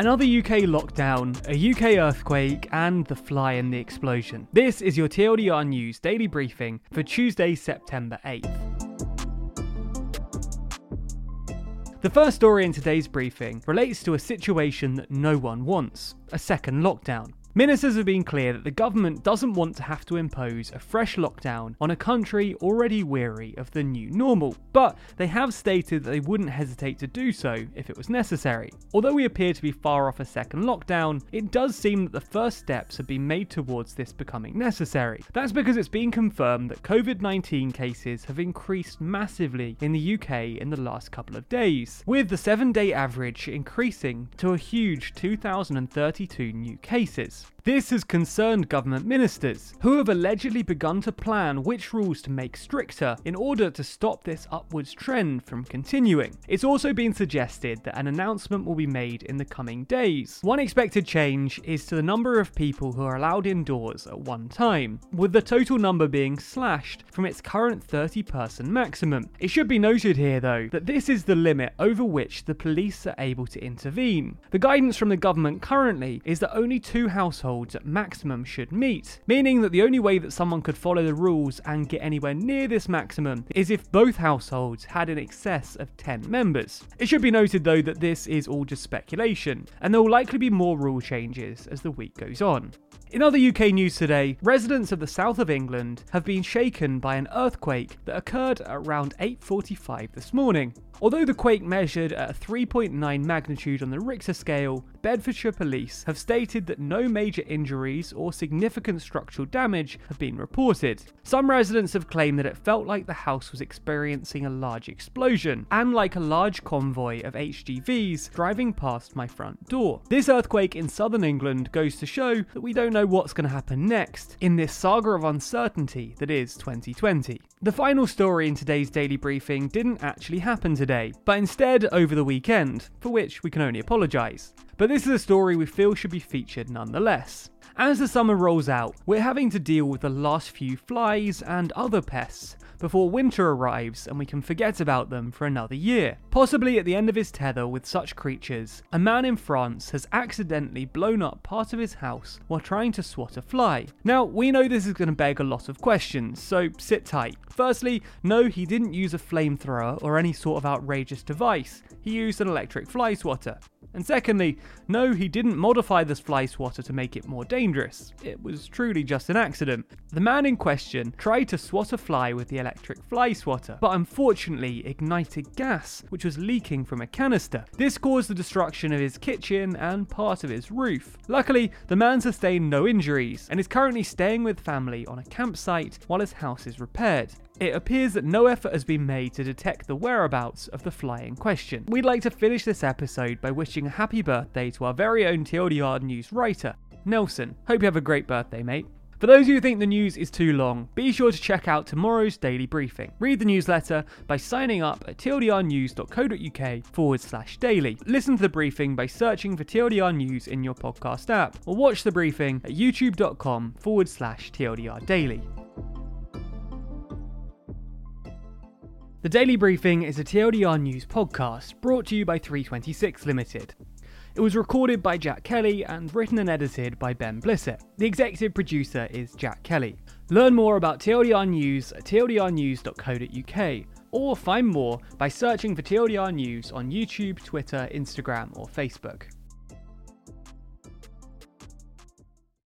Another UK lockdown, a UK earthquake, and the fly in the explosion. This is your TLDR News daily briefing for Tuesday, September 8th. The first story in today's briefing relates to a situation that no one wants a second lockdown. Ministers have been clear that the government doesn't want to have to impose a fresh lockdown on a country already weary of the new normal, but they have stated that they wouldn't hesitate to do so if it was necessary. Although we appear to be far off a second lockdown, it does seem that the first steps have been made towards this becoming necessary. That's because it's been confirmed that COVID 19 cases have increased massively in the UK in the last couple of days, with the seven day average increasing to a huge 2,032 new cases. Thanks. This has concerned government ministers, who have allegedly begun to plan which rules to make stricter in order to stop this upwards trend from continuing. It's also been suggested that an announcement will be made in the coming days. One expected change is to the number of people who are allowed indoors at one time, with the total number being slashed from its current 30 person maximum. It should be noted here, though, that this is the limit over which the police are able to intervene. The guidance from the government currently is that only two households households at maximum should meet, meaning that the only way that someone could follow the rules and get anywhere near this maximum is if both households had an excess of 10 members. It should be noted though that this is all just speculation, and there will likely be more rule changes as the week goes on. In other UK news today, residents of the south of England have been shaken by an earthquake that occurred at around 8:45 this morning. Although the quake measured at a 3.9 magnitude on the Richter scale, Bedfordshire police have stated that no major injuries or significant structural damage have been reported. Some residents have claimed that it felt like the house was experiencing a large explosion and like a large convoy of HGVs driving past my front door. This earthquake in southern England goes to show that we don't know what's going to happen next in this saga of uncertainty that is 2020. The final story in today's daily briefing didn't actually happen today today, but instead over the weekend, for which we can only apologise. But this is a story we feel should be featured nonetheless. As the summer rolls out, we're having to deal with the last few flies and other pests before winter arrives and we can forget about them for another year. Possibly at the end of his tether with such creatures, a man in France has accidentally blown up part of his house while trying to swat a fly. Now, we know this is going to beg a lot of questions, so sit tight. Firstly, no, he didn't use a flamethrower or any sort of outrageous device, he used an electric fly swatter. And secondly, no, he didn't modify this fly swatter to make it more dangerous. It was truly just an accident. The man in question tried to swat a fly with the electric fly swatter, but unfortunately ignited gas, which was leaking from a canister. This caused the destruction of his kitchen and part of his roof. Luckily, the man sustained no injuries and is currently staying with family on a campsite while his house is repaired. It appears that no effort has been made to detect the whereabouts of the fly in question. We'd like to finish this episode by wishing a happy birthday to our very own TLDR news writer, Nelson. Hope you have a great birthday, mate. For those who think the news is too long, be sure to check out tomorrow's daily briefing. Read the newsletter by signing up at tldrnews.co.uk forward slash daily. Listen to the briefing by searching for TLDR News in your podcast app, or watch the briefing at youtube.com forward slash TLDR daily. The Daily Briefing is a TLDR News podcast brought to you by 326 Limited. It was recorded by Jack Kelly and written and edited by Ben Blissett. The executive producer is Jack Kelly. Learn more about TLDR News at tldrnews.co.uk or find more by searching for TLDR News on YouTube, Twitter, Instagram, or Facebook.